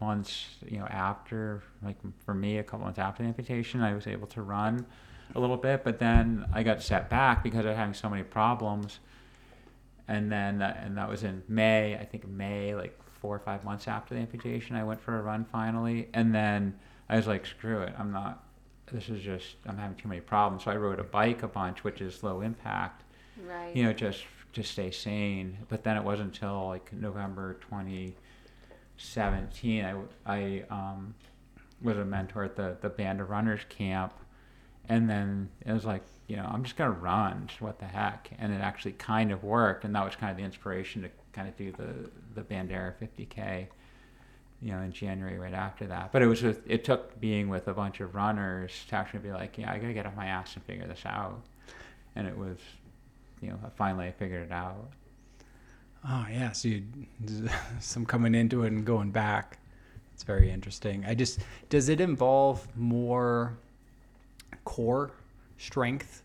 months, you know, after, like for me, a couple months after the amputation, I was able to run a little bit, but then I got set back because was having so many problems. And then, uh, and that was in May, I think May, like four or five months after the amputation, I went for a run finally. And then I was like, screw it, I'm not, this is just, I'm having too many problems. So I rode a bike a bunch, which is low impact Right. you know, just to stay sane. But then it wasn't until like November 2017, I, I um, was a mentor at the, the Band of Runners camp. And then it was like, you know, I'm just going to run. What the heck? And it actually kind of worked. And that was kind of the inspiration to kind of do the, the Bandera 50K, you know, in January right after that. But it was, with, it took being with a bunch of runners to actually be like, yeah, I got to get off my ass and figure this out. And it was, you know, finally I figured it out. Oh yeah, so you some coming into it and going back. It's very interesting. I just does it involve more core strength,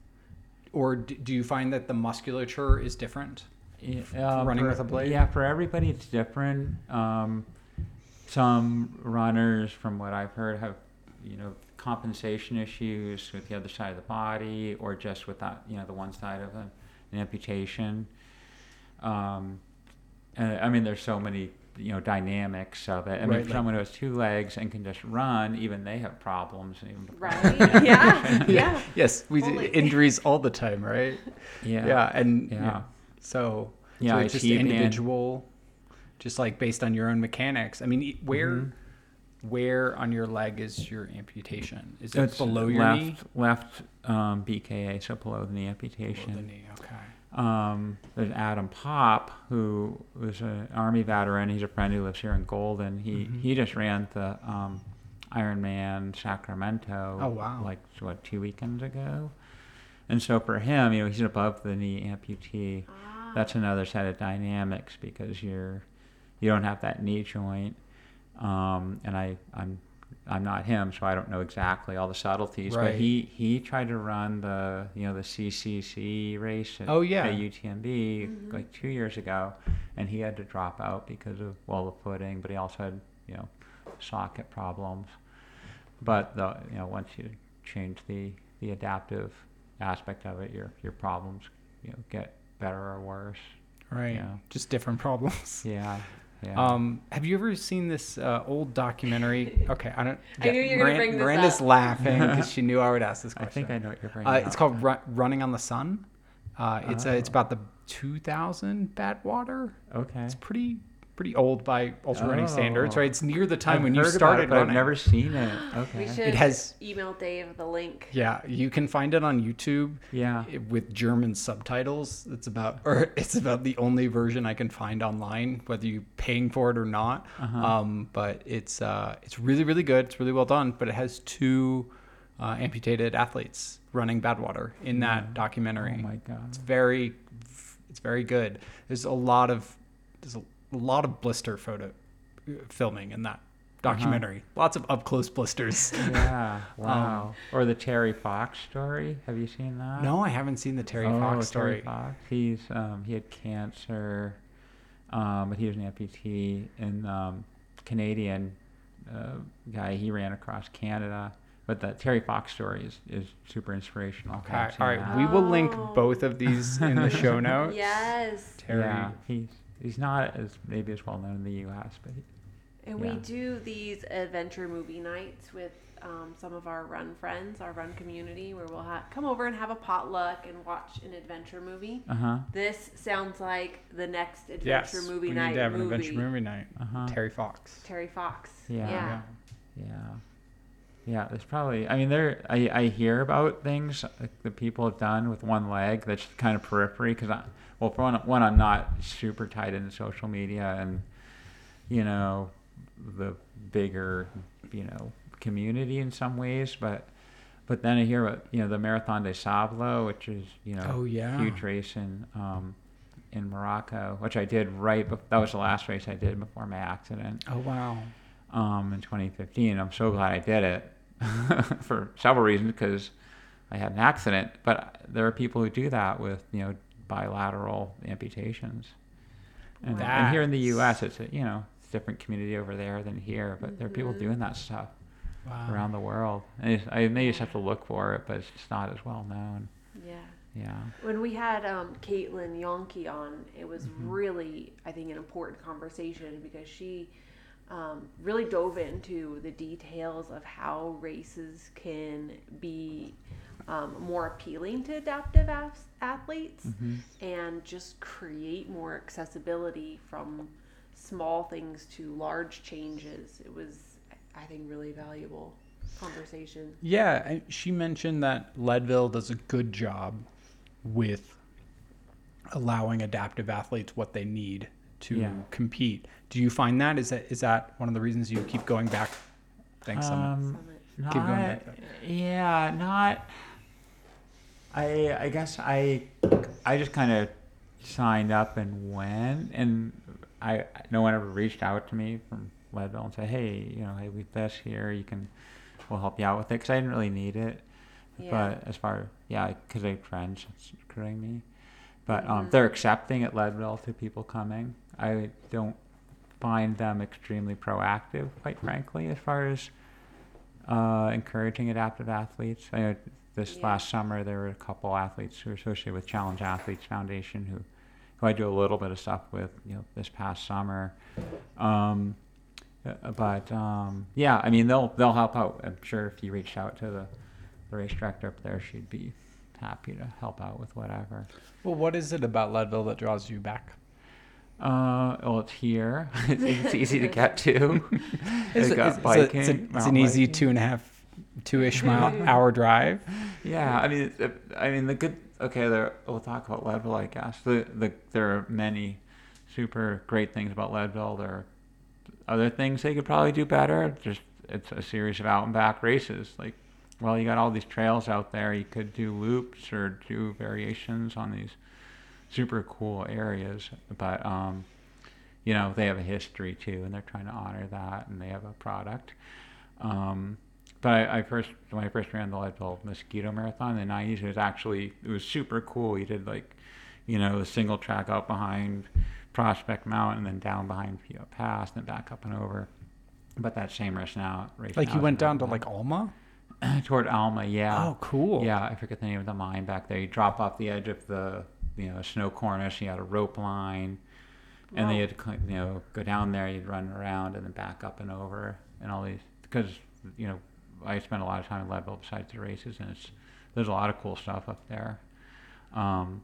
or do you find that the musculature is different? Yeah, running for- with a blade? Yeah, for everybody it's different. Um, some runners, from what I've heard, have you know compensation issues with the other side of the body, or just with that you know the one side of a, an amputation. Um, and, I mean, there's so many you know dynamics of it. I mean, Right, for like- someone who has two legs and can just run, even they have problems. Even Right. yeah. Yeah. Yes, we Totally. injuries all the time, right? Yeah. Yeah, and Yeah. yeah. So Yeah, so it's just keep in- individual, just like based on your own mechanics. I mean, e- where Mhm. where on your leg is your amputation? Is it It's below your left, knee? Left um, BKA, so below the knee Below amputation. the knee. Okay. Um, there's Adam Popp, who was an Army veteran. He's a friend who lives here in Golden. He Mhm. he just ran the um, Ironman Sacramento. Oh, wow. Like what two weekends ago. And so for him, you know, he's an above the knee amputee. Ah. That's another set of dynamics because you're you don't have that knee joint. Um, and I I'm I'm not him, so I don't know exactly all the subtleties. Right. But he he tried to run the you know the CCC race at, Oh, yeah. at UTMB mm-hmm. like two years ago, and he had to drop out because of well the footing, but he also had you know socket problems. But the you know once you change the the adaptive aspect of it, your your problems you know get better or worse. Right. Yeah. Just different problems. Yeah, Yeah. Um, have you ever seen this uh, old documentary? Okay, I don't. I knew you were gonna bring this Miranda's up. laughing because she knew I would ask this question. I think I know what you're bringing Uh, it's called Ru- Running on the Sun. Uh, it's uh, it's Oh. about the 2000 Badwater. Okay. It's pretty pretty old by ultra running standards, Oh. right? It's near the time I've when you started it, running. I've never seen it. Okay. We should It has- email Dave the link. Yeah, you can find it on YouTube Yeah. with German subtitles. It's about, or it's about the only version I can find online, whether you're paying for it or not. Uh-huh. Um, but it's uh, it's really really good. It's really well done. But it has two uh, amputated athletes running Badwater in that Yeah. documentary. Oh my god. It's very, it's very good. There's a lot of, there's a, lot of blister photo uh, filming in that Uh-huh. documentary. Lots of up close blisters. Yeah. Wow. or the Terry Fox story. Have you seen that? no, I haven't seen the Terry oh, Fox story. Terry Fox. He's um, he had cancer, um, but he was an amputee and um, Canadian uh, guy. He ran across Canada. But the Terry Fox story is, is super inspirational. if Okay, haven't all seen right. that. We will link Oh. both of these in the show notes. Yes. Terry. Yeah, he's he's not as maybe as well known in the U.S., but he, And we do these adventure movie nights with um, some of our run friends, our run community, where we'll ha- come over and have a potluck and watch an adventure movie. uh huh, This sounds like the next adventure Yes, movie we night need to have an adventure movie night. uh huh. Terry Fox. Terry Fox. Yeah. Yeah. Yeah. Yeah, there's probably. I mean, there. I, I hear about things like that people have done with one leg. That's kind of periphery because I. Well, for one, one, I'm not super tied into social media and, you know, the bigger, you know, community in some ways. But, but then I hear about you know the Marathon des Sables, which is you know Oh, yeah. huge race in um, in Morocco, which I did right. Bef- that was the last race I did before my accident Oh wow. um, in 2015. I'm so glad I did it for several reasons because I had an accident. But there are people who do that with you know bilateral amputations. And, and here in the U.S., it's a, you know it's a different community over there than here, but there are people doing that stuff Wow. around the world. And I may just have to look for it, but it's just not as well known. Yeah. Yeah. When we had um, Caitlin Yonke on, it was Mhm. really, I think, an important conversation because she um, really dove into the details of how races can be um, more appealing to adaptive ath- athletes hmm and just create more accessibility from small things to large changes. It was, I think, really valuable conversation. Yeah, I- she mentioned that Leadville does a good job with allowing adaptive athletes what they need to Yeah. compete. Do you find that is that is that one of the reasons you keep going back? Thanks, Summit. Um, Summit. Keep going back Yeah, not. I I guess I I just kind of signed up and went, and I no one ever reached out to me from Leadville and said, hey, you know, hey, we've this here, you can, we'll help you out with it, because I didn't really need it. Yeah. But as far yeah, because I have friends that's recruiting me, but um, they're accepting at Leadville to people coming. I don't find them extremely proactive, quite frankly, as far as uh, encouraging adaptive athletes. I know this Yeah. last summer there were a couple athletes who were associated with Challenged Athletes Foundation who, who I do a little bit of stuff with. You know, this past summer. Um, uh, but um, yeah, I mean they'll they'll help out. I'm sure if you reached out to the, the race director up there, she'd be happy to help out with whatever. Well, what is it about Leadville that draws you back? Uh, well, it's here. it's, it's easy to get to. It's, it's- it's a- it's, a- it's an easy two and a half, two-ish mile hour drive. Yeah, I mean, I mean the good. Okay, there. We'll talk about Leadville, I guess. The the there are many super great things about Leadville. There are other things they could probably do better. Just it's a series of out and back races. Like, well, you got all these trails out there. You could do loops or do variations on these super cool areas. But um, you know, they have a history too, and they're trying to honor that, and they have a product. Um, but I, I first when I first ran the Leadville Mosquito Marathon in the '90s, it was actually it was super cool. You did like, you know, the single track out behind Prospect Mountain, and then down behind Pio Pass, and then back up and over. But that same race now, race Like now you went down to like Alma. toward Alma, yeah. Oh, cool. Yeah, I forget the name of the mine back there. You drop off the edge of the you know snow cornice. You had a rope line, and then Wow. you had to you know go down there, you'd run around and then back up and over and all these because you know I spent a lot of time in Leadville besides the races, and it's there's a lot of cool stuff up there. Um,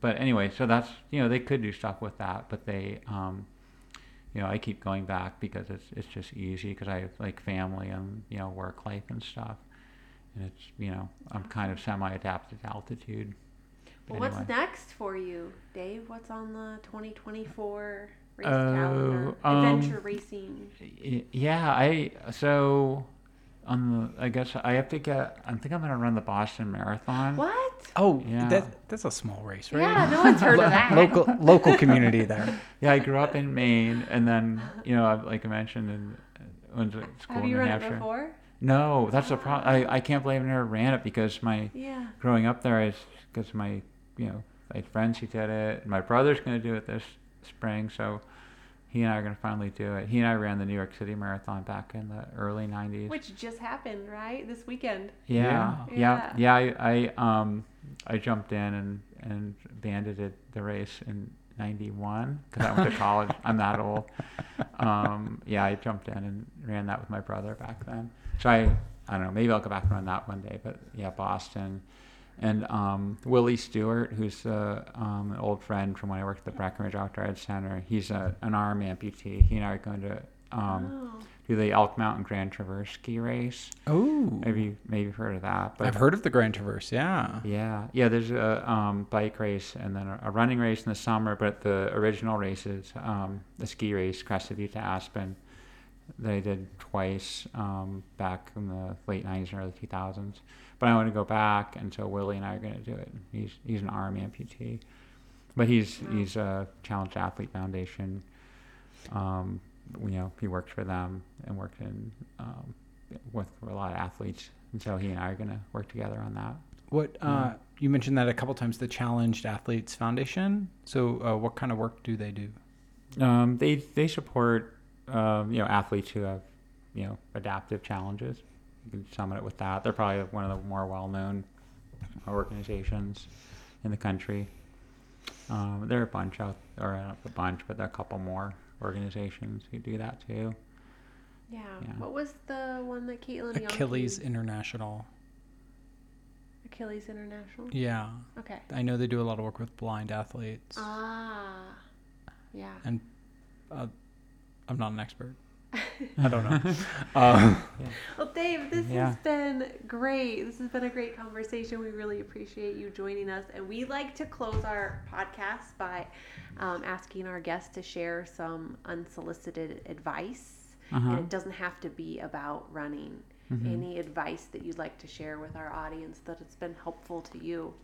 but anyway, so that's you know they could do stuff with that, but they um, you know I keep going back because it's it's just easy because I have like family and you know work life and stuff, and it's you know I'm kind of semi adapted to altitude. Well, anyway. what's next for you, Dave? What's on the 2024 race Oh, calendar? um, Adventure racing. Yeah, I so on the I guess I have to get. I think I'm gonna run the Boston Marathon. What? Oh, Yeah. that, that's a small race, right? Yeah, no one's heard of that. local local community there. Yeah, I grew up in Maine, and then you know, like I mentioned, in went to school Have in you New run Hampshire. it before? No, that's the problem. I I can't believe I never ran it because my Yeah. growing up there is because my you know I had friends who did it. My brother's gonna do it this spring, so. He and I are gonna finally do it. He and I ran the New York City Marathon back in the early '90s. Which just happened, right? This weekend. Yeah, Yeah. yeah, yeah. I, I um I jumped in and and banded the race in '91 because I went to college. I'm that old. Um, yeah, I jumped in and ran that with my brother back then. So I I don't know. Maybe I'll go back and run that one day. But yeah, Boston. And um, Willie Stewart, who's uh, um, an old friend from when I worked at the Breckenridge Outdoor Ed Center, he's a, an arm amputee. He and I are going to um, oh. do the Elk Mountain Grand Traverse ski race. Oh, Maybe maybe you've heard of that. But I've heard of the Grand Traverse. Yeah. yeah, yeah. There's a um, bike race and then a, a running race in the summer. But the original race is um, the ski race, Crested Butte to Aspen. That I did twice um, back in the late '90s and early 2000s. But I want to go back, and so Willie and I are going to do it. He's he's an arm amputee, but he's he's a Challenge Athlete Foundation. Um, you know, he worked for them and worked in um, with a lot of athletes, and so he and I are going to work together on that. What uh, Yeah. you mentioned that a couple times, the Challenged Athletes Foundation. So, uh, what kind of work do they do? Um, they they support um, you know athletes who have you know adaptive challenges. You can sum it with that. They're probably one of the more well known organizations in the country. Um, there are a bunch out, or not a bunch, but there are a couple more organizations who do that too. Yeah. Yeah. What was the one that Caitlin Yonke- Achilles International. Achilles International. Yeah, Okay. I know they do a lot of work with blind athletes. Ah. Yeah. and uh, I'm not an expert. I don't know. uh, Well, Dave, this Yeah. has been great. This has been a great conversation. We really appreciate you joining us. And we like to close our podcast by um, asking our guests to share some unsolicited advice. Uh-huh. And it doesn't have to be about running. Mhm. Any advice that you'd like to share with our audience that it's been helpful to you?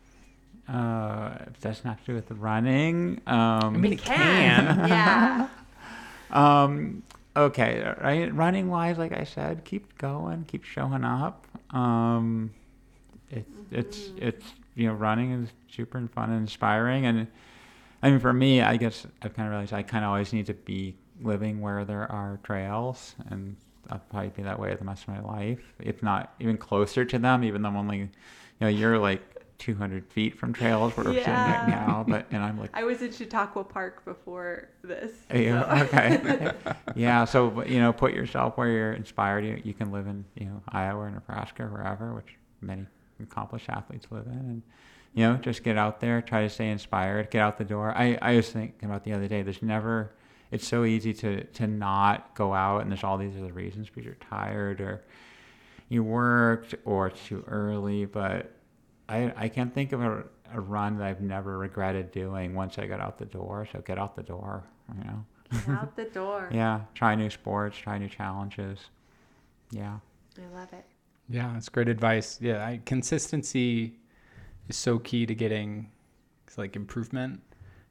Uh, it doesn't to do with running. Um, mean, It can. yeah. Um, okay, right. Running wise, like I said, keep going, keep showing up. Um, it's it's Mhm. it's you know running is super fun and inspiring, and I mean for me, I guess I've kind of realized I kind of always need to be living where there are trails, and I'll probably be that way the rest of my life, if not even closer to them. Even though I'm only, you know, you're like 200 feet from trails where we're sitting right now, but and I'm like I was in Chautauqua Park before this. yeah, so- okay. yeah, so you know, put yourself where you're inspired. You, you can live in you know Iowa or Nebraska, or wherever, which many accomplished athletes live in, and you know, just get out there, try to stay inspired, get out the door. I I was thinking about the other day. There's never. It's so easy to to not go out, and there's all these other reasons because you're tired or you worked or it's too early, but. I, I can't think of a, a run that I've never regretted doing once I got out the door. So get out the door, you know. Get out the door. Yeah, try new sports, try new challenges. Yeah. I love it. yeah, that's great advice. Yeah, I, consistency is so key to getting like improvement,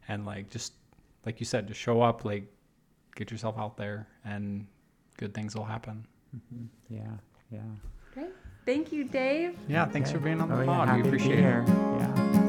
and like just like you said, just show up, like get yourself out there, and good things will happen. hmm Yeah. Yeah. Great. Thank you, Dave. Yeah, thanks for being on the Oh, yeah, pod. happy we appreciate it. Yeah.